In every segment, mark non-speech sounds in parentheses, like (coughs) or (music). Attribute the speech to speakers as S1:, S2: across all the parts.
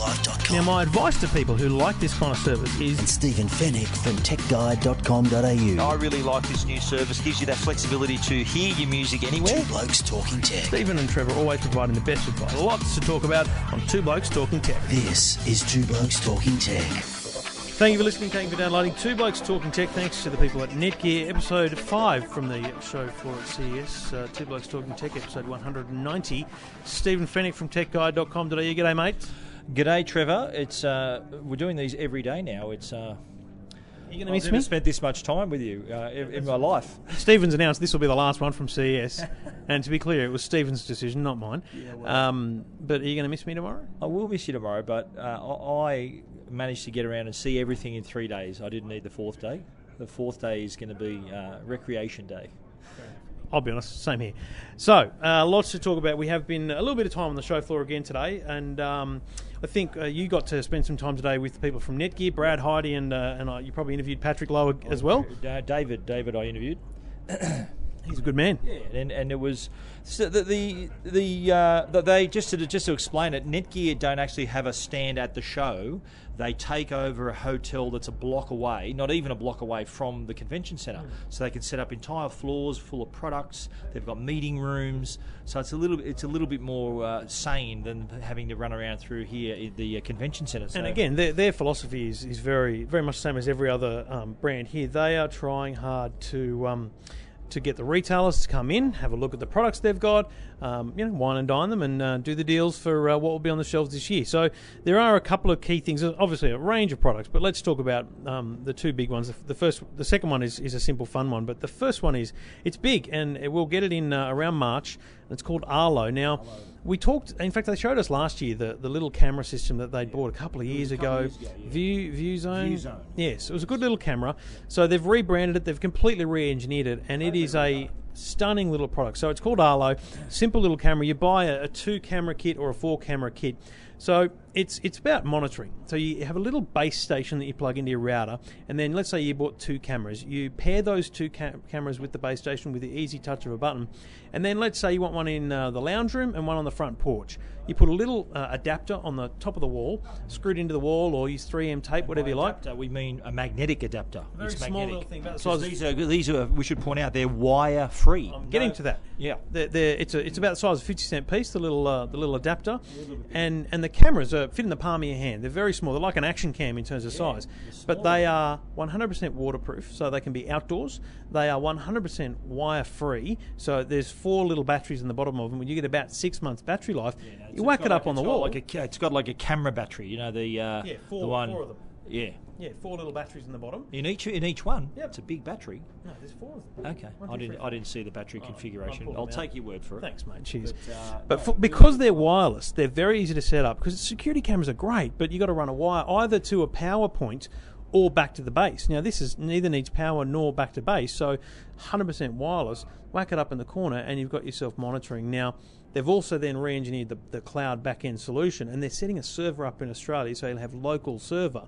S1: YourTechLife.com
S2: Now, my advice to people who like this kind of service is
S1: and Stephen Fenech from TechGuide.com.au.
S3: I really like this new service. Gives you that flexibility to hear your music anywhere.
S1: Two Blokes Talking Tech.
S2: Stephen and Trevor always providing the best advice. Lots to talk about on Two Blokes Talking Tech.
S1: This is Two Blokes Talking Tech.
S2: Thank you for listening. Thank you for downloading Two Blokes Talking Tech. Thanks to the people at Netgear, episode 5 from the show for at CES. Uh, Two Blokes Talking Tech, episode 190. Stephen Fenech from techguide.com.au. G'day, mate.
S4: G'day, Trevor. It's uh, we're doing these every day now. It's uh,
S2: you going to miss me?
S4: spent this much time with you uh, in, in my life. (laughs)
S2: Stephen's announced this will be the last one from CES. (laughs) and to be clear, it was Stephen's decision, not mine. um, but are you going to miss me tomorrow?
S4: I will miss you tomorrow, but uh, I I managed to get around and see everything in three days. I didn't need the fourth day. The fourth day is going to be uh, recreation day.
S2: I'll be honest, same here. So, uh, lots to talk about. We have been a little bit of time on the show floor again today, and um, I think uh, you got to spend some time today with people from Netgear, Brad, Heidi, and uh, and uh, you probably interviewed Patrick Lowe as well.
S4: Uh, David, David, I interviewed. (coughs)
S2: He's a good man.
S4: Yeah, and and it was so the the, the, uh, the they just to just to explain it. Netgear don't actually have a stand at the show. They take over a hotel that's a block away, not even a block away from the convention centre, so they can set up entire floors full of products. They've got meeting rooms, so it's a little it's a little bit more uh, sane than having to run around through here in the uh, convention centre. So
S2: And again, their, their philosophy is, is very very much the same as every other um, brand here. They are trying hard to um, to get the retailers to come in, have a look at the products they've got, um, you know, wine and dine them, and uh, do the deals for uh, what will be on the shelves this year. So there are a couple of key things. Obviously, a range of products, but let's talk about um, the two big ones. The- first, the second one is, is a simple, fun one, but the first one is it's big, and we'll get it in uh, around March. It's called Arlo. Now, we talked. In fact, they showed us last year the, the little camera system that they'd bought a couple of years ago. View View Zone.
S4: VueZone.
S2: Yes, it was a good little camera. So they've rebranded it. They've completely re-engineered it, and it is a stunning little product. So it's called Arlo. Simple little camera. You buy a, a two-camera kit or a four-camera kit. So it's it's about monitoring. So you have a little base station that you plug into your router, and then let's say you bought two cameras. You pair those two ca- cameras with the base station with the easy touch of a button, and then let's say you want one in uh, the lounge room and one on the front porch. You put a little uh, adapter on the top of the wall, screwed into the wall, or use 3M tape, whatever you like.
S4: Adapter, we mean a magnetic adapter.
S2: Very
S4: it's
S2: small
S4: magnetic.
S2: little thing, about the size of-
S4: these are these are we should point out they're wire free.
S2: I'm getting to that.
S4: Yeah.
S2: They're, they're, it's a, it's about the size of a fifty cent piece. The little uh, the little adapter, and and the cameras are fit in the palm of your hand. They're very small. They're like an action cam in terms of size, but they are 100% waterproof, so they can be outdoors. They are 100% wire free, so there's four little batteries in the bottom of them. When you get about six months battery life. you whack it up on the wall.
S4: Like a, it's got like a camera battery. You know the uh,
S2: Yeah, four-
S4: the one.
S2: four of them.
S4: Yeah,
S2: yeah, four little batteries in the bottom.
S4: in each in each one.
S2: Yep.
S4: It's a big battery.
S2: No, there's four of them.
S4: Okay,
S2: One,
S4: I
S2: two,
S4: didn't
S2: three,
S4: I didn't see the battery configuration.
S2: pull
S4: I'll
S2: them
S4: take your word for it.
S2: Thanks, mate. Cheers.
S4: But, uh,
S2: But for, because they're wireless, they're very easy to set up. Because security cameras are great, but you've got to run a wire either to a power point or back to the base. Now this is neither needs power nor back to base, so 100% wireless. Whack it up in the corner, and you've got yourself monitoring. Now they've also then re-engineered the, the cloud back-end solution, and they're setting a server up in Australia, so you'll have local server.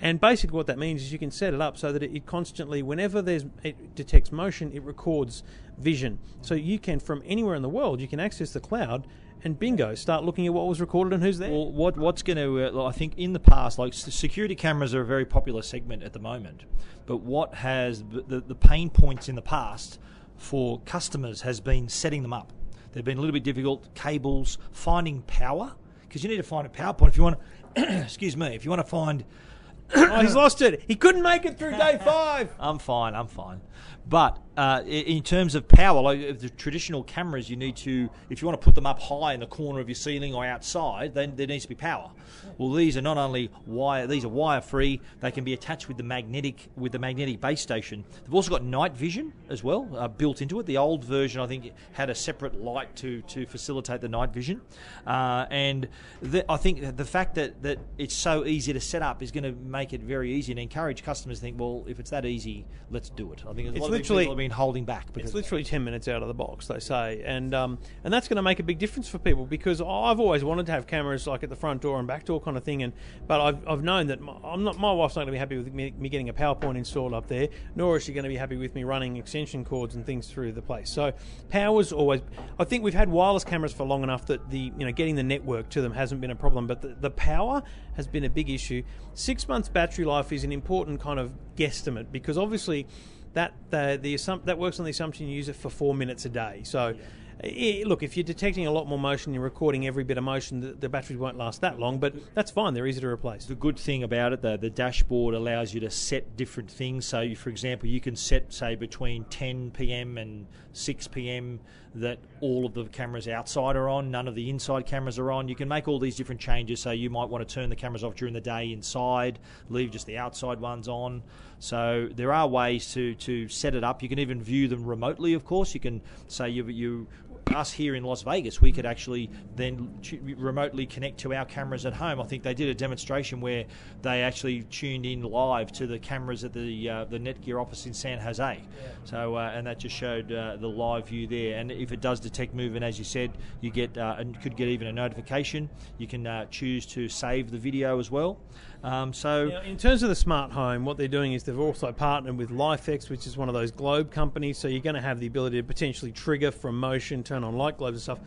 S2: And basically, what that means is you can set it up so that it, it constantly, whenever there's it detects motion, it records vision. So you can, from anywhere in the world, you can access the cloud and bingo, start looking at what was recorded and who's there.
S4: Well, what what's going to? Uh, I think in the past, like security cameras are a very popular segment at the moment. But what has the the pain points in the past for customers has been setting them up. They've been a little bit difficult. Cables, finding power, because you need to find a power point if you want. to... (coughs) excuse me. If you want to find (coughs)
S2: oh, he's lost it. He couldn't make it through (coughs) day five.
S4: I'm fine. I'm fine. But uh, in terms of power, like the traditional cameras, you need to, if you want to put them up high in the corner of your ceiling or outside, then there needs to be power. Well, these are not only wire; these are wire free. They can be attached with the magnetic with the magnetic base station. They've also got night vision as well uh, built into it. The old version, I think, had a separate light to to facilitate the night vision, uh, and the, I think the fact that that it's so easy to set up is going to make it very easy and encourage customers to think, well, if it's that easy, let's do it. I think
S2: It's literally-
S4: people have been holding back because
S2: It's literally ten minutes out of the box, they say, and um, and that's going to make a big difference for people because I've always wanted to have cameras like at the front door and back door kind of thing, and but I've, I've known that my, I'm not my wife's not going to be happy with me, me getting a PowerPoint installed up there, nor is she going to be happy with me running extension cords and things through the place. So power's always. I think we've had wireless cameras for long enough that the you know getting the network to them hasn't been a problem, but the, the power has been a big issue. Six months battery life is an important kind of guesstimate because obviously that the, the assump- that works on the assumption you use it for four minutes a day. So, eh, look, if you're detecting a lot more motion, you're recording every bit of motion, the, the batteries won't last that long, but that's fine. They're easy to replace.
S4: The good thing about it, though, the dashboard allows you to set different things. So, you, for example, you can set, say, between 10 p.m. and 6 p.m. that all of the cameras outside are on, none of the inside cameras are on. You can make all these different changes. So, you might want to turn the cameras off during the day inside, leave just the outside ones on. So, there are ways to, to set it up. You can even view them remotely, of course. You can say you, you us here in Las Vegas, we could actually then tu- remotely connect to our cameras at home. I think they did a demonstration where they actually tuned in live to the cameras at the uh, the Netgear office in San Jose. So uh, and that just showed uh, the live view there. And if it does detect movement, as you said, you get uh, and could get even a notification. You can uh, choose to save the video as well. Um, so
S2: Now, in terms of the smart home, what they're doing is they've also partnered with LIFX, which is one of those globe companies. So you're going to have the ability to potentially trigger from motion, turn on light globes and stuff.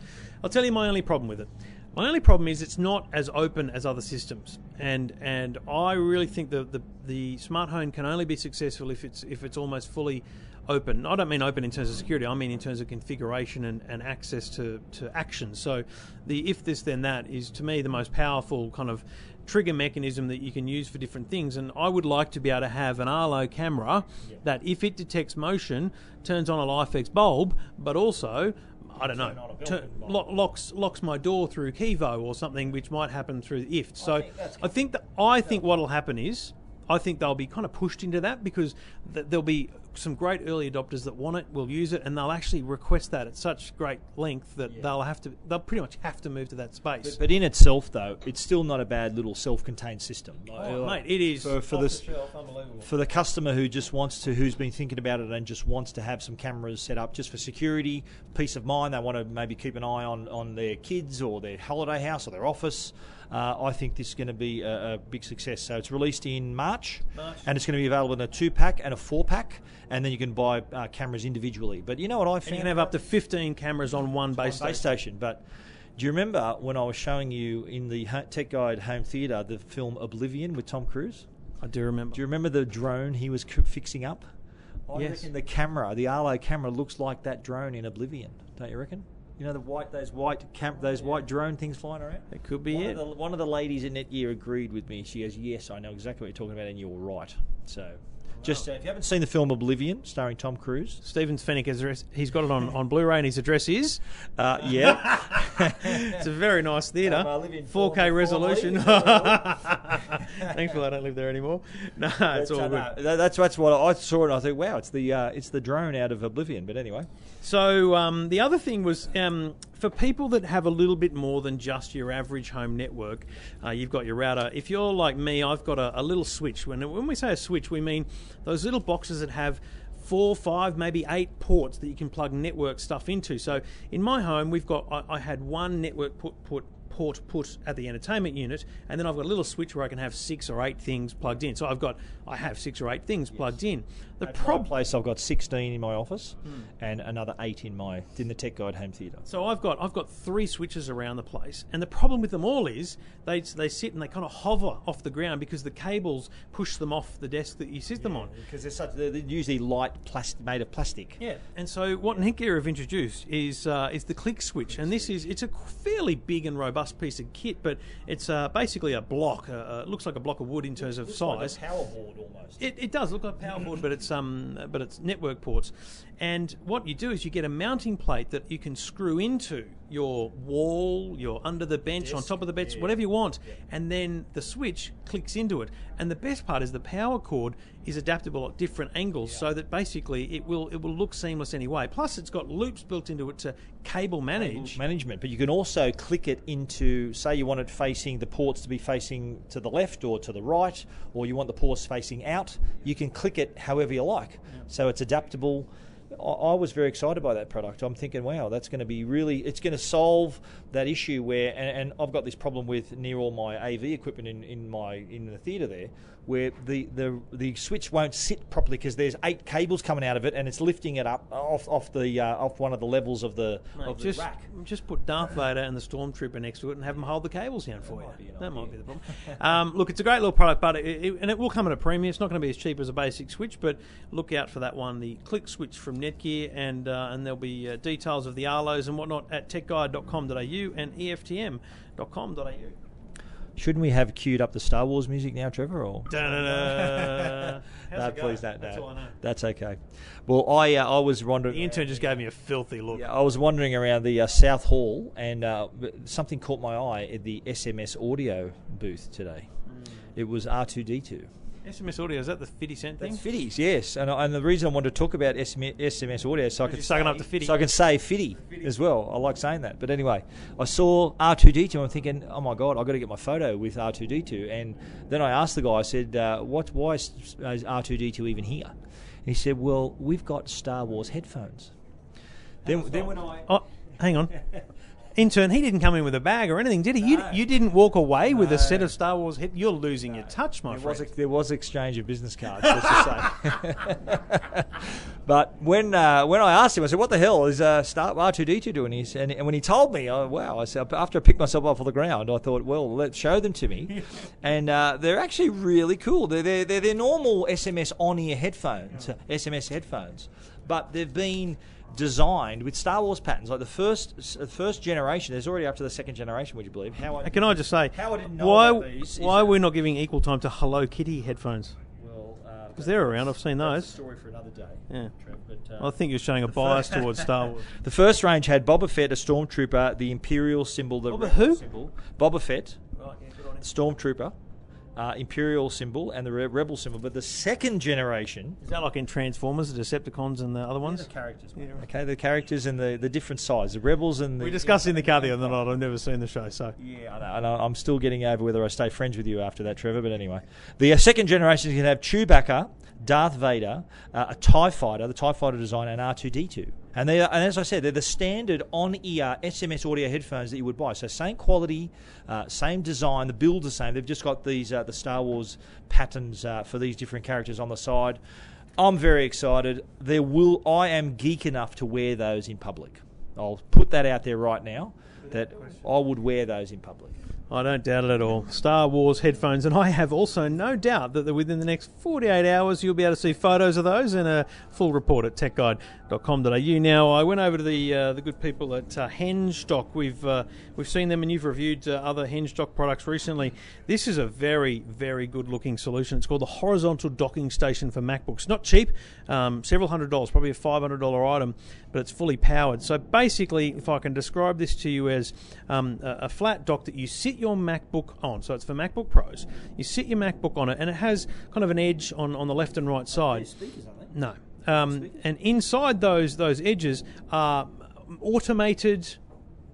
S2: I'll tell you my only problem with it. My only problem is it's not as open as other systems, and and I really think the the, the smart home can only be successful if it's if it's almost fully open. I don't mean open in terms of security. I mean in terms of configuration and, and access to, to actions. So the if this then that is to me the most powerful kind of trigger mechanism that you can use for different things. And I would like to be able to have an Arlo camera that if it detects motion, turns on a LIFX bulb, but also I don't know, tur- lo- locks locks my door through Kevo or something, which might happen through IFT. So
S4: think
S2: I think that I think what'll happen is I think they'll be kind of pushed into that because th- there'll be some great early adopters that want it, will use it, and they'll actually request that at such great length that they'll have to, they'll pretty much have to move to that space.
S4: But in itself, though, it's still not a bad little self-contained system. Like-
S2: Oh,
S4: like,
S2: mate, it is
S4: for, for this
S2: the
S4: for the customer who just wants to, who's been thinking about it and just wants to have some cameras set up just for security, peace of mind. They want to maybe keep an eye on on their kids or their holiday house or their office. Uh, I think this is going to be a, a big success. So it's released in March,
S2: March.
S4: and it's going to be available in a two pack and a four pack, and then you can buy uh, cameras individually. But you know what I found?
S2: you can have up to 15 cameras on one base
S4: base
S2: station.
S4: station. But do you remember when I was showing you in the Tech Guide Home Theatre the film Oblivion with Tom Cruise?
S2: I do remember.
S4: Do you remember the drone he was c- fixing up? I
S2: Yes.
S4: reckon the camera, the Arlo camera, looks like that drone in Oblivion. Don't you reckon? You know the white, those white camp those white drone things flying around.
S2: It could be
S4: one
S2: it.
S4: Of the, one of the ladies in Netgear agreed with me. She goes, "Yes, I know exactly what you're talking about, and you're right." So, just uh, if you haven't seen the film Oblivion, starring Tom Cruise,
S2: Stevens Fenech has address, he's got it on, on Blu-ray and his address is?
S4: Uh, yeah, (laughs)
S2: it's a very nice theatre.
S4: Um, I live in
S2: 4K resolution. (laughs) Thankfully I don't live there anymore. (laughs) No it's all
S4: uh,
S2: good.
S4: no, that's that's what I saw, and I thought, wow, it's the uh, it's the drone out of Oblivion. But anyway,
S2: So um, the other thing was um, for people that have a little bit more than just your average home network, uh, you've got your router. If you're like me, I've got a, a little switch. When when we say a switch, we mean those little boxes that have four, five, maybe eight ports that you can plug network stuff into. So in my home, we've got I, I had one network put put port put at the entertainment unit, and then I've got a little switch where I can have six or eight things plugged in. So I've got I have six or eight things plugged in. The problem
S4: place, I've got 16 in my office and another eight in my in the Tech Guide home theatre.
S2: So I've got I've got three switches around the place, and the problem with them all is they they sit and they kind of hover off the ground because the cables push them off the desk that you sit them on.
S4: Because they're such they're usually light plastic made of plastic.
S2: Yeah, and so what Netgear have introduced is uh, is the click switch, and this is it's a fairly big and robust piece of kit, but it's uh, basically a block. Uh, it looks like a block of wood in terms of size.
S4: power board almost.
S2: It, it does look like a power board, but it's um, but it's network ports. And what you do is you get a mounting plate that you can screw into your wall, your under the bench, on top of the bench, whatever you want, and then the switch clicks into it. And the best part is the power cord is adaptable at different angles, so that basically it will it will look seamless anyway. Plus, it's got loops built into it to cable manage.
S4: management, but you can also click it into, say, you want it facing the ports to be facing to the left or to the right, or you want the ports facing out. You can click it however you like, so it's adaptable. I was very excited by that product. I'm thinking, wow, that's going to be really, it's going to solve that issue where, and, and I've got this problem with near all my AV equipment in, in my in the theatre there, where the, the the switch won't sit properly because there's eight cables coming out of it and it's lifting it up off off the uh, off one of the levels of the
S2: Mate,
S4: of the
S2: just,
S4: rack.
S2: just put Darth Vader and the Stormtrooper next to it and have them hold the cables down for
S4: might be
S2: you.
S4: an
S2: That might be the problem. um, look, it's a great little product, but it, it, and it will come at a premium. It's not going to be as cheap as a basic switch, but look out for that one, the Click Switch from Netgear, and uh, and there'll be uh, details of the Arlos and whatnot at techguide.com.au and EFTM.com.au.
S4: Shouldn't we have queued up the Star Wars music now, Trevor? Or
S2: Da-da-da. (laughs)
S4: No, please don't.
S2: That's
S4: no.
S2: all I know.
S4: That's okay. Well, I uh, I was wondering.
S2: The intern just gave me a filthy look.
S4: Yeah, I was wandering around the uh, South Hall, and uh, something caught my eye at the SMS audio booth today.
S2: Hmm.
S4: It was R two D two.
S2: SMS audio, is that the 50 cent thing?
S4: That's Fitties, yes. And, I- and the reason I wanted to talk about SMS, SMS audio is so I
S2: you're sucking
S4: say,
S2: up to Fitty.
S4: so I can say Fitty as well. I like saying that. But anyway, I saw R2D2 I'm thinking, oh my god, I've got to get my photo with R2D2. And then I asked the guy, I said, uh, what? Why is, is R2D2 even here? And he said, well, we've got Star Wars headphones. Then, then when I
S2: Oh, hang on. (laughs) Intern, he didn't come in with a bag or anything, did he? You, you didn't walk away with a set of Star Wars. Head- You're losing your touch, my
S4: There was,
S2: friend.
S4: a, there was exchange of business cards, let's just say. (laughs) but when uh, when I asked him, I said, "What the hell is uh, Star R2D2 doing?" He said, and when he told me, oh, wow! I said, after I picked myself up off the ground, I thought, well, let's show them to me, (laughs) and uh, they're actually really cool. They're they're, they're, they're normal SMS on-ear headphones, uh, SMS headphones, but they've been designed with Star Wars patterns. Like the first first generation, there's already up to the second generation. Would you believe? How I,
S2: Can I just say,
S4: How I didn't know
S2: why,
S4: these
S2: why we're not giving equal time to Hello Kitty headphones?
S4: Well, uh,
S2: Because they're around, I've seen those.
S4: story for another day.
S2: Yeah.
S4: Trev, but, uh,
S2: I think you're showing a bias towards Star Wars. (laughs)
S4: the first range had Boba Fett, a stormtrooper, the Imperial symbol, the
S2: Boba who?
S4: symbol. Boba Fett, stormtrooper, uh, Imperial symbol, and the re- rebel symbol. But the second generation.
S2: Is that like in Transformers, the Decepticons and the other ones?
S4: the characters, yeah. okay, the characters and the, the different size, the rebels and the.
S2: We discussed in the car the other night. I've never seen the show, so
S4: Yeah, I know, and I- I'm still getting over whether I stay friends with you after that, Trevor. But anyway, the uh, second generation is going to have Chewbacca, Darth Vader, uh, a Tie Fighter, the Tie Fighter design, and R2D2. And they, are, and as I said, they're the standard on-ear SMS audio headphones that you would buy. So same quality, uh, same design. The build's the same. They've just got these uh, the Star Wars patterns uh, for these different characters on the side. I'm very excited. There will. I am geek enough to wear those in public. I'll put that out there right now. That I would wear those in public.
S2: I don't doubt it at all. Star Wars headphones, and I have also no doubt that within the next 48 hours you'll be able to see photos of those and a full report at techguide.com.au. Now, I went over to the uh, the good people at uh, Henge Dock. We've uh, we've seen them, and you've reviewed uh, other Henge Dock products recently. This is a very very good looking solution. It's called the horizontal docking station for MacBooks. Not cheap, um, several hundred dollars, probably a five hundred dollar item, but it's fully powered. So basically, if I can describe this to you as um, a, a flat dock that you sit your MacBook on, so it's for MacBook Pros. You sit your MacBook on it, and it has kind of an edge on, on the left and right side. No. Um, and inside those those edges are automated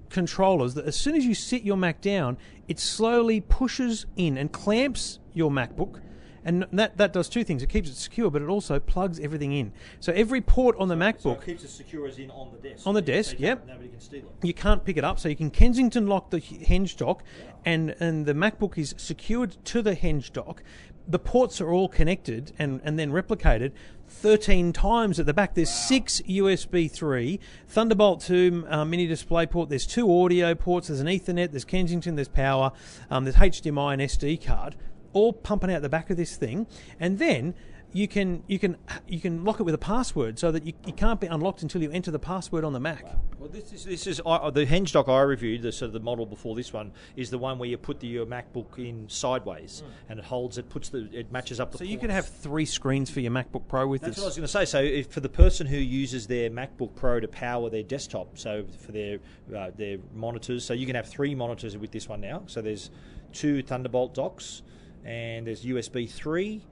S2: controllers that as soon as you sit your Mac down, it slowly pushes in and clamps your MacBook. And that, that does two things. It keeps it secure, but it also plugs everything in. So every port on the MacBook,
S4: keeps it secure as in on the desk.
S2: On the desk, yep.
S4: Nobody can steal it.
S2: you can't pick it up. So you can Kensington lock the Henge Dock, and, and the MacBook is secured to the Henge Dock. The ports are all connected and, and then replicated 13 times at the back. There's six USB 3, Thunderbolt 2 uh, mini display port, there's two audio ports, there's an Ethernet, there's Kensington, there's power, um, there's HDMI and SD card. All pumping out the back of this thing, and then you can you can you can lock it with a password so that you, you can't be unlocked until you enter the password on the Mac.
S4: Well, this is this is uh, the Henge Dock I reviewed. The sort of the model before this one is the one where you put the, your MacBook in sideways and it holds it puts the it matches up the.
S2: So you can have three screens for your MacBook Pro with
S4: That's
S2: this.
S4: That's what I was going to say. So, if, for the person who uses their MacBook Pro to power their desktop, so for their uh, their monitors, so you can have three monitors with this one now. So there's two Thunderbolt docks, and there's USB three,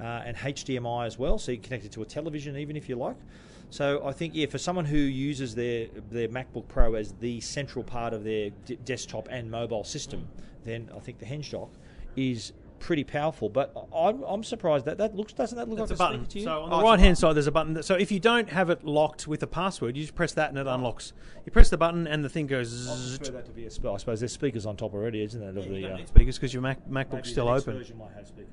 S4: uh, and HDMI as well. So you can connect it to a television, even if you like. So I think, yeah, for someone who uses their their MacBook Pro as the central part of their d- desktop and mobile system, then I think the Henge Dock is pretty powerful. But I'm, I'm surprised that that looks doesn't that look
S2: like a button.
S4: to you?
S2: So on
S4: Oh,
S2: the
S4: it's a
S2: right hand side, there's a button. That, so if you don't have it locked with a password, you just press that and it unlocks. You press the button and the thing goes.
S4: I prefer that to be a spe- I suppose there's speakers on top already, isn't it? Of
S2: You don't
S4: uh,
S2: need speakers because your Mac,
S4: maybe
S2: MacBook's
S4: the
S2: still
S4: next
S2: open.
S4: version might have speakers.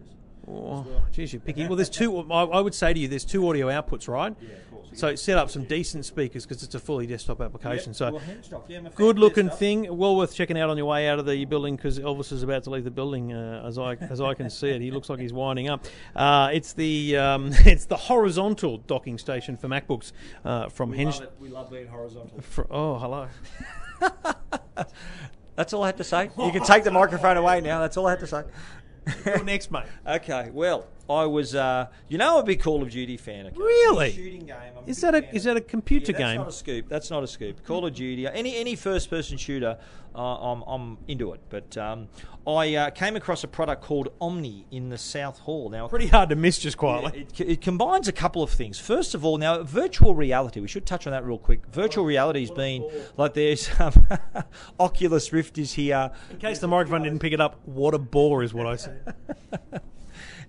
S2: Oh, geez, you're picky. Well, there's two. I, I would say to you, there's two audio outputs, right? (laughs)
S4: Yeah, of course.
S2: So set up some decent speakers because it's a fully desktop application. So
S4: Well, yeah, I'm a fan
S2: good
S4: of their
S2: looking
S4: stuff.
S2: thing, well worth checking out on your way out of the building because Elvis is about to leave the building. Uh, as I as I can see it, he looks like he's winding up. Uh, it's the um, (laughs) it's the horizontal docking station for MacBooks uh, from
S4: We
S2: Henge.
S4: love, we love being horizontal.
S2: fr- oh, hello. (laughs)
S4: That's all I had to say. You can take the microphone away now. That's all I had to say.
S2: You're next, mate. (laughs)
S4: Okay, well, I was, uh, you know, a big Call of Duty fan. Okay?
S2: Really?
S4: Shooting game. I'm
S2: Is that a- is that a computer
S4: Yeah, that's
S2: game?
S4: not a scoop. That's not a scoop. Call of Duty, any any first person shooter, uh, I'm I'm into it. But um, I uh, came across a product called Omni in the South Hall. Now,
S2: Pretty hard to miss, just quietly.
S4: it, it combines a couple of things. First of all, now virtual reality. We should touch on that real quick. Virtual reality has been like there's um, (laughs) Oculus Rift is here.
S2: In case the microphone didn't pick it up, what a bore is what I said. (laughs)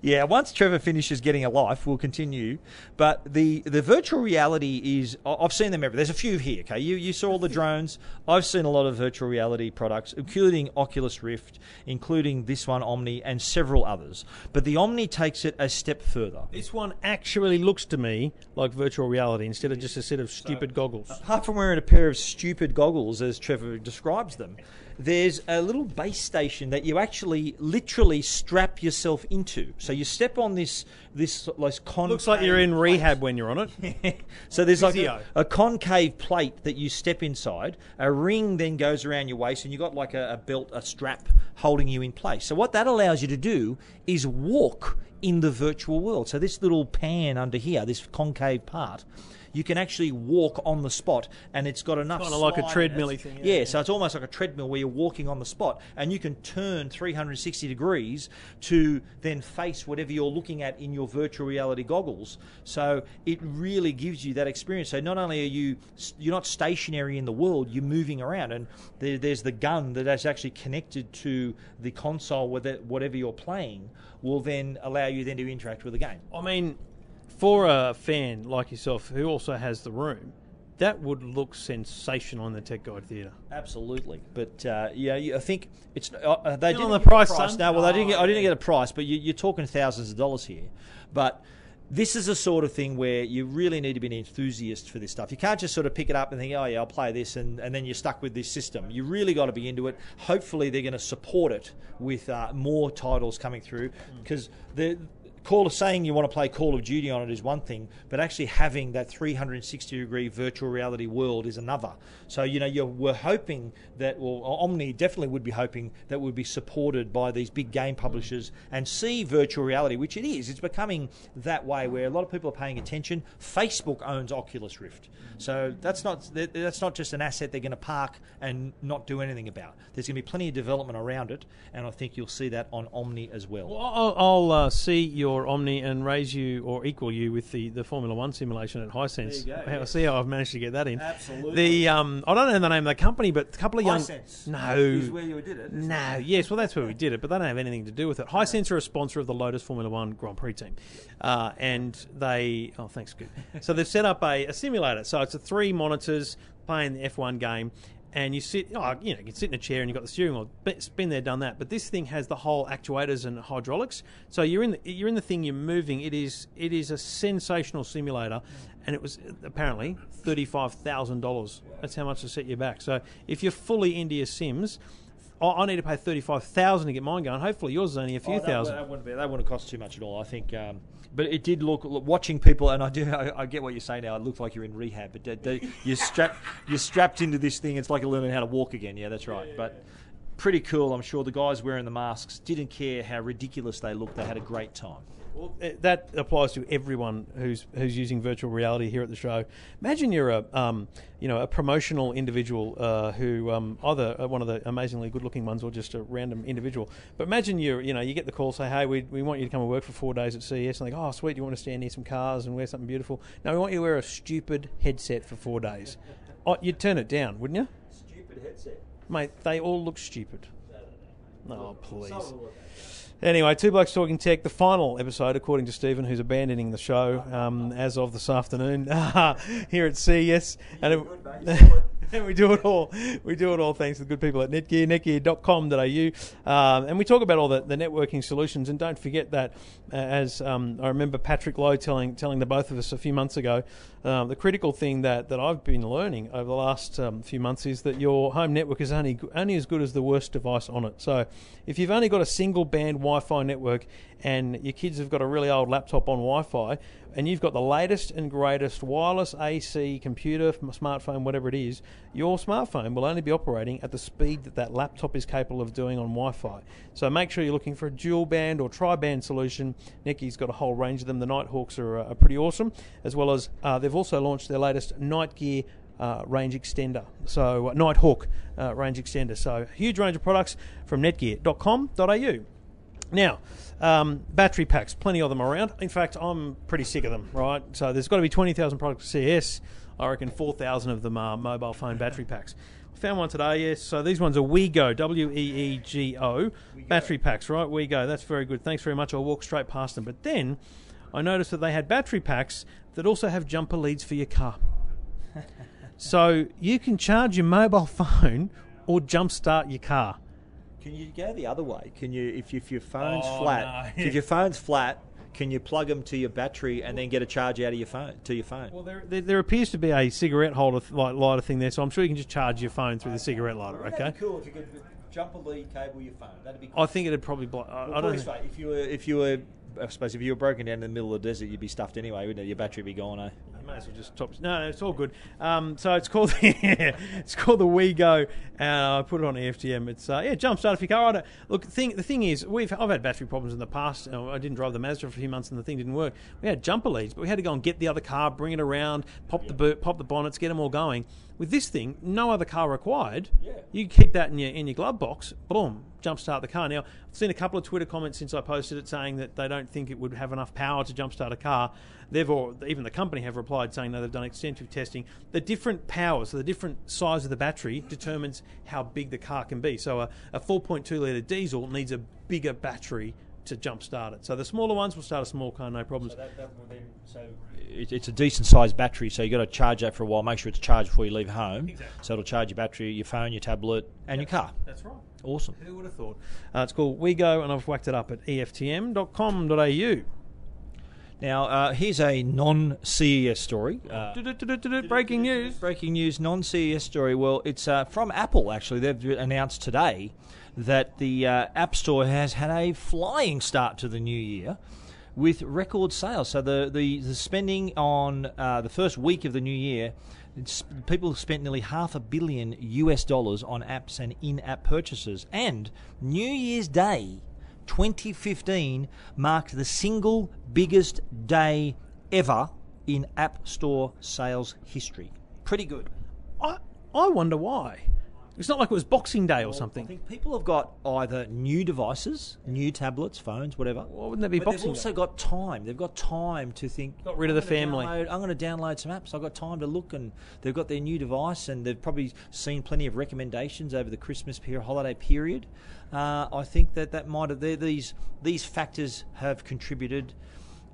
S4: Yeah, once Trevor finishes getting a life, we'll continue. But the, the virtual reality is, I've seen them everywhere. There's a few here, okay? You, you saw all the (laughs) drones. I've seen a lot of virtual reality products, including Oculus Rift, including this one, Omni, and several others. But the Omni takes it a step further.
S2: This one actually looks to me like virtual reality instead of just a set of stupid goggles.
S4: Apart from wearing a pair of stupid goggles, as Trevor describes them, there's a little base station that you actually literally strap yourself into. So you step on this this this concave.
S2: Looks like you're in rehab when you're on it. (laughs)
S4: so there's like a, a concave plate that you step inside. A ring then goes around your waist, and you've got like a, a belt, a strap holding you in place. So what that allows you to do is walk in the virtual world. So this little pan under here, this concave part. You can actually walk on the spot, and it's got enough.
S2: Kinda like a
S4: slide in
S2: treadmill-y
S4: it.
S2: thing,
S4: Yeah,
S2: yeah.
S4: so it's almost like a treadmill where you're walking on the spot, and you can turn 360 degrees to then face whatever you're looking at in your virtual reality goggles. So it really gives you that experience. So not only are you you're not stationary in the world, you're moving around, and there, there's the gun that is actually connected to the console with it, whatever you're playing will then allow you then to interact with the game.
S2: I mean, for a fan like yourself who also has the room, that would look sensational in the Tech Guide Theatre.
S4: Absolutely, but uh, yeah, I think it's uh, uh, they didn't
S2: on the price,
S4: price. No, well, I didn't.
S2: Oh,
S4: Get, I didn't get a price, but you, you're talking thousands of dollars here. But this is a sort of thing where you really need to be an enthusiast for this stuff. You can't just sort of pick it up and think, oh yeah, I'll play this, and, and then you're stuck with this system. You really got to be into it. Hopefully, they're going to support it with uh, more titles coming through because the. Call saying you want to play Call of Duty on it is one thing, but actually having that 360 degree virtual reality world is another. So you know, you're, we're hoping that, well, Omni definitely would be hoping that would be supported by these big game publishers and see virtual reality, which it is. It's becoming that way where a lot of people are paying attention. Facebook owns Oculus Rift, so that's not that's not just an asset they're going to park and not do anything about. There's going to be plenty of development around it, and I think you'll see that on Omni as well.
S2: Well, I'll, I'll uh, see your Omni and raise you or equal you with the, the Formula One simulation at Hisense.
S4: There go,
S2: I'll
S4: yeah.
S2: see how I've managed to get that in.
S4: Absolutely.
S2: The um, I don't know the name of the company, but a couple of young.
S4: Hisense
S2: No.
S4: is where you did it.
S2: No, yes, well, that's where we did it, but they don't have anything to do with it. Hisense are a sponsor of the Lotus Formula One Grand Prix team, uh, and they oh, thanks, good. So they've set up a, a simulator. So it's a three monitors playing the F1 game, and you sit, oh, you know, you can sit in a chair and you've got the steering wheel. Been there, done that. But this thing has the whole actuators and hydraulics. So you're in the, you're in the thing, you're moving. It is it is a sensational simulator, and it was apparently thirty five thousand dollars. That's how much to set you back. So if you're fully into your Sims. I, I need to pay thirty five thousand to get mine going. Hopefully yours is only a few
S4: Oh, that,
S2: thousand.
S4: That wouldn't be. That wouldn't cost too much at all. I think. Um, but it did look, watching people, and I do. (laughs) I, I get what you're saying now. It looked like you're in rehab, but you're strapped. (laughs) You're strapped into this thing. It's like learning how to walk again. Yeah, that's right. but pretty cool. I'm sure the guys wearing the masks didn't care how ridiculous they looked. They had a great time.
S2: Well, eh, that applies to everyone who's who's using virtual reality here at the show. Imagine you're a um, you know a promotional individual uh, who um, either uh, one of the amazingly good-looking ones or just a random individual. But imagine you you know you get the call say hey we, we want you to come and work for four days at CES and they go oh sweet you want to stand near some cars and wear something beautiful. No we want you to wear a stupid headset for four days. Oh, you'd turn it down wouldn't you?
S4: Stupid headset.
S2: Mate, they all look stupid. Oh, please. Anyway, Two Blokes Talking Tech, the final episode, according to Stephen, who's abandoning the show um, as of this afternoon (laughs) here at CES. And, it- and (laughs) we do it all. We do it all thanks to the good people at Netgear, netgear.com.au. Um, and we talk about all the, the networking solutions. And don't forget that, uh, as um, I remember Patrick Lowe telling, telling the both of us a few months ago, um, the critical thing that, that I've been learning over the last um, few months is that your home network is only only as good as the worst device on it. So if you've only got a single band Wi-Fi network and your kids have got a really old laptop on Wi-Fi and you've got the latest and greatest wireless AC computer, smartphone, whatever it is, your smartphone will only be operating at the speed that that laptop is capable of doing on Wi-Fi. So make sure you're looking for a dual band or tri-band solution. Netgear's got a whole range of them. The Nighthawks are, uh, are pretty awesome, as well as uh, they've also launched their latest Night Gear uh, range extender. So uh, Nighthawk uh, range extender. So huge range of products from netgear.com.au. Now, um, battery packs, plenty of them around. In fact, I'm pretty sick of them, right? So there's got to be 20,000 products for CES. I reckon 4,000 of them are mobile phone battery packs. Found one today, yes. So these ones are Weego, W E E G O, battery packs, right? Weego, that's very good. Thanks very much. I'll walk straight past them. But then I noticed that they had battery packs that also have jumper leads for your car. (laughs) so you can charge your mobile phone or jumpstart your car.
S4: Can you go the other way? Can you, if, if your phone's
S2: Oh,
S4: flat,
S2: no.
S4: if your phone's flat, can you plug them to your battery and then get a charge out of your phone to your phone?
S2: Well, there, there, there appears to be a cigarette holder like lighter thing there, so I'm sure you can just charge your phone through the cigarette lighter.
S4: Wouldn't
S2: Okay.
S4: cool if you could jump a lead cable your phone. That'd be cool.
S2: I think it'd probably. Blo- I,
S4: Well,
S2: I don't.
S4: it this
S2: think-
S4: way, if you were, if you were, I suppose if you were broken down in the middle of the desert, you'd be stuffed anyway, wouldn't it? Your battery would be gone, eh?
S2: You may as well just top. No, no, it's all good. Um, so it's called (laughs) it's called the Weego. Uh, I put it on EFTM. It's uh, yeah, jumpstart if your car. I don't, look, the thing the thing is, we've I've had battery problems in the past. You know, I didn't drive the Mazda for a few months and the thing didn't work. We had jumper leads, but we had to go and get the other car, bring it around, pop the boot, pop the bonnets, get them all going. With this thing, no other car required.
S4: Yeah.
S2: You keep that in your in your glove box. Boom, jumpstart the car. Now I've seen a couple of Twitter comments since I posted it saying that they don't think it would have enough power to jumpstart a car. They've all, even the company have replied saying no, they've done extensive testing. The different powers, so the different size of the battery determines how big the car can be. So a, a 4.2 litre diesel needs a bigger battery to jumpstart it. So the smaller ones will start a small car, no problems.
S4: It, it's a decent sized battery, so you've got to charge that for a while. Make sure it's charged before you leave home.
S2: Exactly.
S4: So it'll charge your battery, your phone, your tablet, and your car.
S2: That's right.
S4: Awesome.
S2: Who would have thought? Uh, it's called Weego, and I've whacked it up at EFTM.com.au.
S4: Now, uh, here's a non CES story. Uh,
S2: Breaking news.
S4: Breaking news, non CES story. Well, it's uh, from Apple, actually. They've announced today that the uh, App Store has had a flying start to the new year with record sales. So the, the, the spending on uh, the first week of the new year, it's, people spent nearly half a billion US dollars on apps and in app purchases. And New Year's Day 2015 marked the single biggest day ever in App Store sales history. Pretty good.
S2: I, I wonder why. It's not like it was Boxing Day or
S4: I
S2: something.
S4: think people have got either new devices, new tablets, phones, whatever.
S2: Why wouldn't that be
S4: But
S2: Boxing
S4: they've also
S2: Day?
S4: got time. They've got time to think.
S2: Got rid of the family."
S4: download- I'm going to download some apps. I've got time to look, and they've got their new device, and they've probably seen plenty of recommendations over the Christmas period, holiday period. Uh, I think that that might have these these factors have contributed,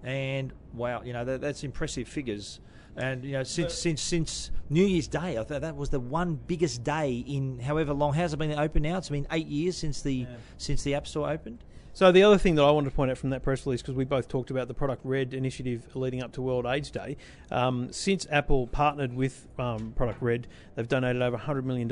S4: and wow, you know that, that's impressive figures. And you know, since since since New Year's Day, I thought that was the one biggest day in however long. How's it been open now? It's been eight years since the since the App Store opened.
S2: So the other thing that I wanted to point out from that press release, because we both talked about the Product Red initiative leading up to World AIDS Day, um, since Apple partnered with um, Product Red, they've donated over $100 million,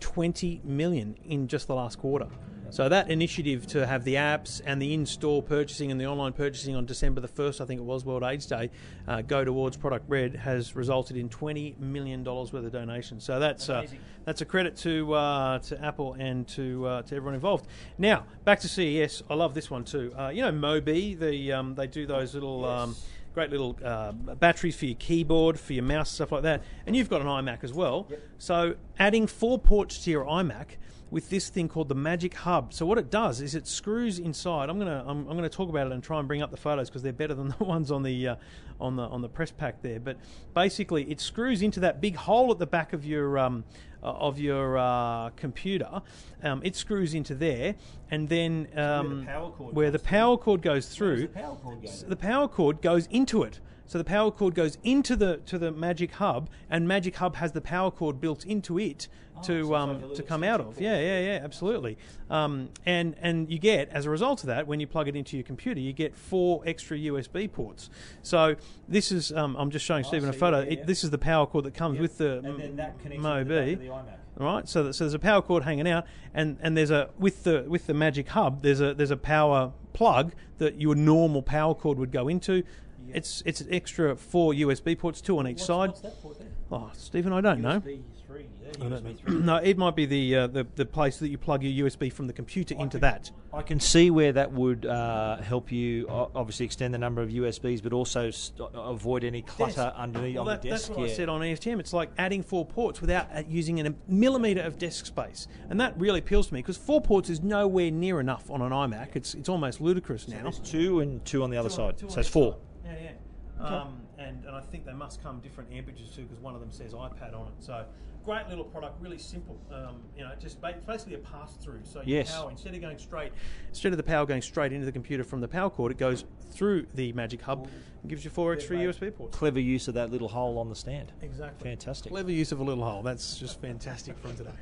S2: 20 million in just the last quarter. So that initiative to have the apps and the in-store purchasing and the online purchasing on December the 1st, I think it was, World AIDS Day, uh, go towards Product Red has resulted in $20 million worth of donations. So that's uh, that's a credit to uh, to Apple and to uh, to everyone involved. Now, back to CES. I love this one too. Uh, you know Mobee, the, um, they do those little... Um, great little uh, batteries for your keyboard, for your mouse, stuff like that. And you've got an iMac as well. So adding four ports to your iMac with this thing called the Magic Hub. So what it does is it screws inside. I'm gonna I'm, I'm gonna talk about it and try and bring up the photos because they're better than (laughs) the ones on the uh, on the on the press pack there. But basically, it screws into that big hole at the back of your um, uh, of your uh, computer. Um, it screws into there, and then um,
S4: power cord
S2: where the power cord goes through
S4: the power cord
S2: the power cord goes into it. So the power cord goes into the to the Magic Hub, and Magic Hub has the power cord built into it to um, to come out of. Yeah, yeah, yeah, absolutely. Um, and and you get as a result of that, when you plug it into your computer, you get four extra USB ports. So this is um, I'm just showing Stephen a photo.
S4: yeah, yeah.
S2: It, this is the power cord that comes with the
S4: and then that connects
S2: Mobee.
S4: to the back iMac.
S2: All right, so, that, so there's a power cord hanging out, and, and there's a with the with the Magic Hub, there's a there's a power plug that your normal power cord would go into. It's it's an extra four USB ports, two on each side.
S4: What's that port there?
S2: Oh, Stephen, I don't know.
S4: Three. Yeah,
S2: I don't
S4: USB
S2: know. no, it might be the, uh, the the place that you plug your USB from the computer into that.
S4: I can see where that would uh, help you obviously extend the number of USBs, but also st- avoid any clutter underneath
S2: Well,
S4: on
S2: that,
S4: the desk.
S2: that's what
S4: yeah.
S2: I said on E EFTM. It's like adding four ports without uh, using a millimetre of desk space, and that really appeals to me because four ports is nowhere near enough on an iMac. It's it's almost ludicrous now.
S4: There's two and two on the other
S2: Two
S4: side,
S2: two
S4: so it's four.
S2: side. Yeah, yeah. Um, and, and I think they must come different amperages too, because one of them says iPad on it. So great little product, really simple. Um, you know, just basically a pass through. So your
S4: Yes.
S2: power instead of going straight, instead of the power going straight into the computer from the power cord, it goes through the Magic Hub and gives you four extra USB ports.
S4: Clever use of that little hole on the stand.
S2: Exactly.
S4: Fantastic.
S2: Clever use of a little hole. That's just fantastic from today.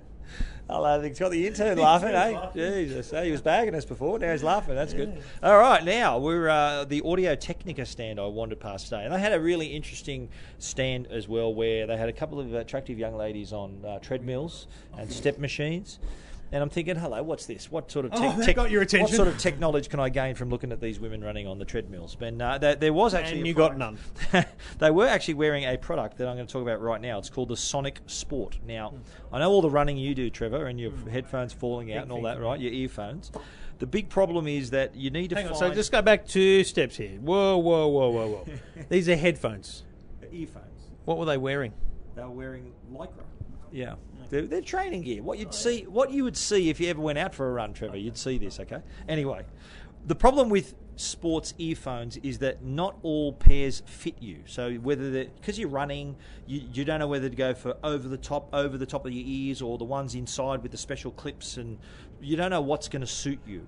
S2: (laughs)
S4: Hello, he's got the intern laughing, eh?
S2: laughing.
S4: Jesus, eh? he was bagging us before. Now he's laughing. That's good. All right, now we're uh, the Audio Technica stand I wandered past today, and they had a really interesting stand as well, where they had a couple of attractive young ladies on uh, treadmills and step machines. And I'm thinking, hello, what's this? What sort of
S2: Oh,
S4: tech,
S2: got your attention.
S4: What sort of tech knowledge can I gain from looking at these women running on the treadmills? But uh, there, there was actually
S2: And you got none. (laughs)
S4: they were actually wearing a product that I'm going to talk about right now. It's called the Sonic Sport. Now, I know all the running you do, Trevor, and your headphones falling out and all that, right? Your earphones. The big problem is that you need to
S2: Hang on. So just go back two steps here. Whoa, whoa, whoa, whoa, whoa. (laughs) These are headphones.
S4: earphones.
S2: What were they wearing?
S4: They were wearing lycra. Yeah, they're, they're training gear. What you'd see, what you would see if you ever went out for a run, Trevor, you'd see this. Okay. Anyway, the problem with sports earphones is that not all pairs fit you. So whether because you're running, you, you don't know whether to go for over the top, over the top of your ears, or the ones inside with the special clips, and you don't know what's going to suit you.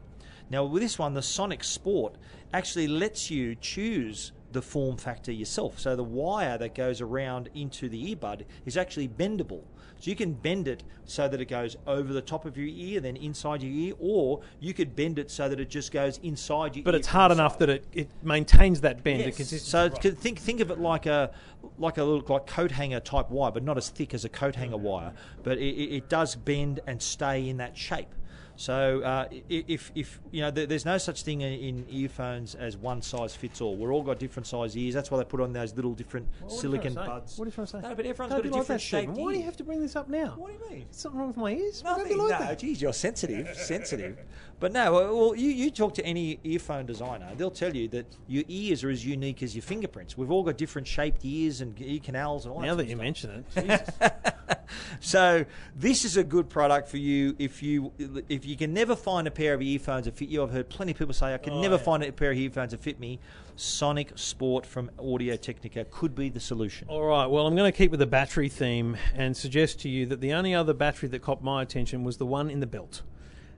S4: Now, with this one, the Sonic Sport actually lets you choose the form factor yourself. So the wire that goes around into the earbud is actually bendable. So you can bend it so that it goes over the top of your ear, then inside your ear, or you could bend it so that it just goes inside your
S2: But it's hard enough that it, it maintains that bend.
S4: Yes. So c- think think of it like a like a little like coat hanger type wire, but not as thick as a coat hanger wire. But it, it does bend and stay in that shape. So uh, if if you know there's no such thing in- in earphones as one size fits all. We're all got different size ears. That's why they put on those little different
S2: What are you
S4: silicon
S2: trying to say?
S4: buds.
S2: What are you trying to say?
S4: No, but everyone's
S2: Don't
S4: got a
S2: like
S4: different
S2: that, Stephen.
S4: shaped
S2: Why do you have to bring this up now?
S4: What do you mean?
S2: Something wrong with my ears? Why
S4: Nothing.
S2: don't be like
S4: no,
S2: that?
S4: geez, you're sensitive, sensitive. (laughs) But no, well, you, you talk to any earphone designer, they'll tell you that your ears are as unique as your fingerprints. We've all got different shaped ears and ear canals and all
S2: Now
S4: that.
S2: that you
S4: stuff.
S2: mention it, (laughs) Jesus.
S4: so this is a good product for you if you if you can never find a pair of earphones that fit you. I've heard plenty of people say I can
S2: Oh,
S4: never
S2: yeah.
S4: find a pair of earphones that fit me. Sonic Sport from Audio Technica could be the solution.
S2: All right. Well, I'm going to keep with the battery theme and suggest to you that the only other battery that caught my attention was the one in the belt.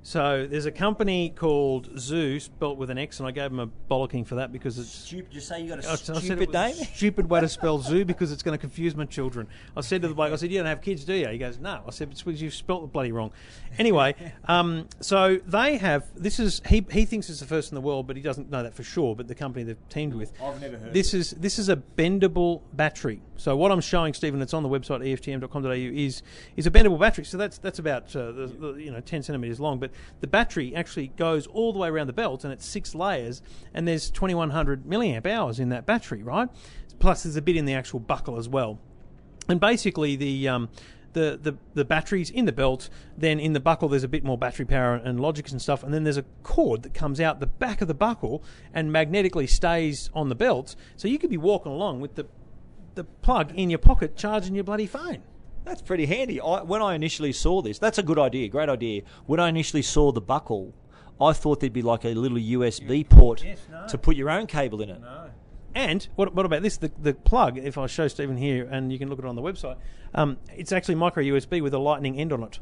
S2: So there's a company called Xoo, spelt with an X, and I gave them a bollocking for that because it's
S4: Stupid. You say you got a
S2: I
S4: stupid
S2: was
S4: name?
S2: Stupid way to spell zoo because it's going to confuse my children. I said to the bloke, I said, "You don't have kids, do you?" He goes, "No." I said, "It's because you've spelt it bloody wrong." Anyway, (laughs) um, so they have. This is he. He thinks it's the first in the world, but he doesn't know that for sure. But the company they've teamed with,
S4: I've never heard
S2: This is this is a bendable battery. So what I'm showing, Stephen, it's on the website eftm.com.au, is is a bendable battery. So that's that's about uh, the, the, you know 10 centimeters long, but the battery actually goes all the way around the belt, and it's six layers, and there's 2100 milliamp hours in that battery, right? Plus, there's a bit in the actual buckle as well. And basically, the um, the, the the batteries in the belt, then in the buckle, there's a bit more battery power and logic and stuff, and then there's a cord that comes out the back of the buckle and magnetically stays on the belt. So you could be walking along with the the plug in your pocket, charging your bloody phone.
S4: That's pretty handy. I, when I initially saw this, that's a good idea, great idea. When I initially saw the buckle, I thought there'd be like a little USB port
S2: Yes, no.
S4: to put your own cable in it.
S2: And what, what about this? The, the plug, if I show Stephen here, and you can look at it on the website, um, it's actually micro USB with a lightning end on it.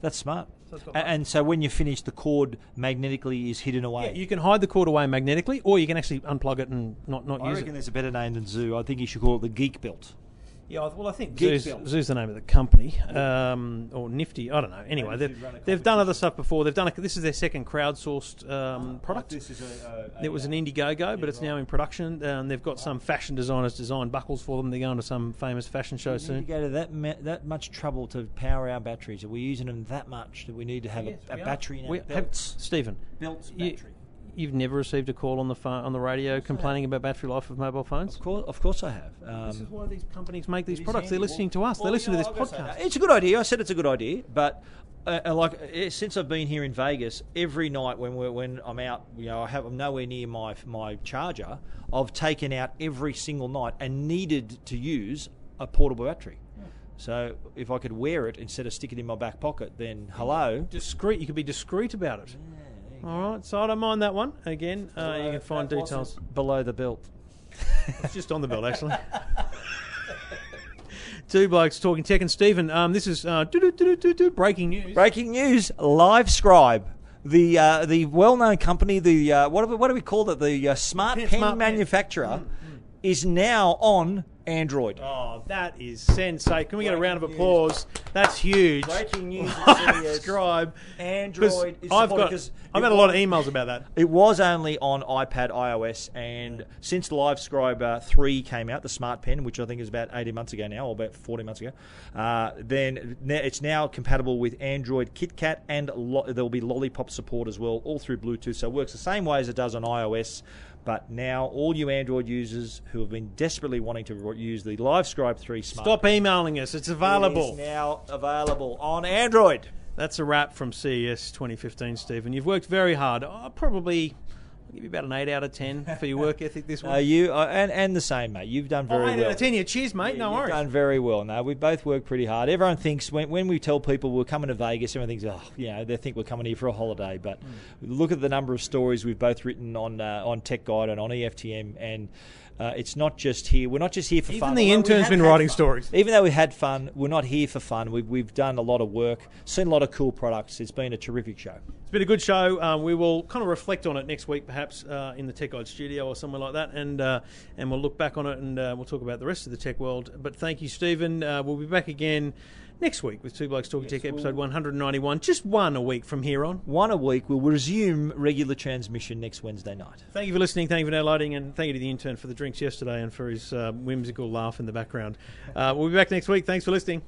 S4: That's smart.
S2: So it's got
S4: A- and so when you finish, the cord magnetically is hidden away.
S2: Yeah, you can hide the cord away magnetically, or you can actually unplug it and not, not
S4: I
S2: use it.
S4: I reckon there's a better name than Xoo. I think you should call it the Geek Belt.
S2: Yeah, well, I think
S4: Geek Xoo's,
S2: Xoo's the name of the company, um, or Nifty. I don't know. Anyway,
S4: Maybe
S2: they've,
S4: should run a
S2: they've done other stuff before. They've done a, this is their second crowdsourced um, product.
S4: is a,
S2: It was an Indiegogo, but it's now in production. And they've got some fashion designers design buckles for them. They're going to some famous fashion show
S4: We need to
S2: soon.
S4: go to that ma- that much trouble to power our batteries. Are we using them that much that we need to have
S2: Yes,
S4: a, a battery in our
S2: We- have- Stephen,
S4: belts
S2: you, you've never received a call on the phone on the radio complaining about battery life of mobile phones.
S4: Of course, of course, I have.
S2: This is
S4: Um,
S2: why these companies make these products. They're listening to us.
S4: Well,
S2: They're
S4: you know,
S2: to this podcast.
S4: It's a good idea. I said it's a good idea, but uh, uh, like uh, since I've been here in Vegas, every night when we're, when I'm out, you know, I have I'm nowhere near my my charger. I've taken out every single night and needed to use a portable battery. So if I could wear it instead of stick it in my back pocket, then hello.
S2: discreet. You could be discreet about it. All right, so I don't mind that one. Again, uh, you can find
S4: That
S2: details.
S4: wasn't below the belt.
S2: It's just on the belt, actually. Two blokes talking tech and Stephen. Um, this is uh, breaking news.
S4: Breaking news: Livescribe, the uh, the well-known company, the uh, what do we, what do we call it? The uh, smart
S2: Pen- (laughs)
S4: pen
S2: smart pen.
S4: manufacturer is now on Android.
S2: Oh, that is sensate. Can we get a round of applause? That's huge.
S4: Breaking news (laughs) at CES.
S2: Subscribe.
S4: Android is
S2: I've
S4: got,
S2: got.
S4: 'cause
S2: I've
S4: it
S2: had a lot of emails about that.
S4: It was only on iPad, iOS, and since Livescribe uh, 3 came out, the Smart Pen, which I think is about 18 months ago now, or about 40 months ago, uh, then ne- it's now compatible with Android KitKat, and lo- there will be Lollipop support as well, all through Bluetooth. So it works the same way as it does on iOS. But now, all you Android users who have been desperately wanting to use the Livescribe 3 Smart
S2: Stop emailing us. It's available.
S4: is now available on Android.
S2: That's a wrap from CES 2015, Stephen. You've worked very hard. Oh, probably, I'll give you about an 8 out of 10 (laughs) for your work ethic this week.
S4: you uh, and and the same, mate. You've done very
S2: oh, 8
S4: well.
S2: out of 10. Yeah, cheers, mate. no
S4: You've
S2: worries.
S4: done very well. No, we both work pretty hard. Everyone thinks when, when we tell people we're coming to Vegas, everyone thinks, oh, you know, they think we're coming here for a holiday. But
S2: Hmm.
S4: look at the number of stories we've both written on uh, on Tech Guide and on EFTM, and uh, it's not just here. We're not just here for
S2: Even
S4: fun. Even the
S2: intern's
S4: have
S2: been writing
S4: fun.
S2: stories.
S4: Even though we had fun, we're not here for fun. We've, we've done a lot of work, seen a lot of cool products. It's been a terrific show.
S2: It's been a good show. Um, we will kind of reflect on it next week, perhaps uh, in the Tech Guide studio or somewhere like that, and uh, and we'll look back on it and uh, we'll talk about the rest of the tech world. But thank you, Stephen. Uh, we'll be back again next week with Two Blokes Talking Tech, episode 191. Just one a week from here on.
S4: One a week. We'll resume regular transmission next Wednesday night.
S2: Thank you for listening. Thank you for downloading, and thank you to the intern for the drinks yesterday and for his uh, whimsical laugh in the background. Uh, we'll be back next week. Thanks for listening.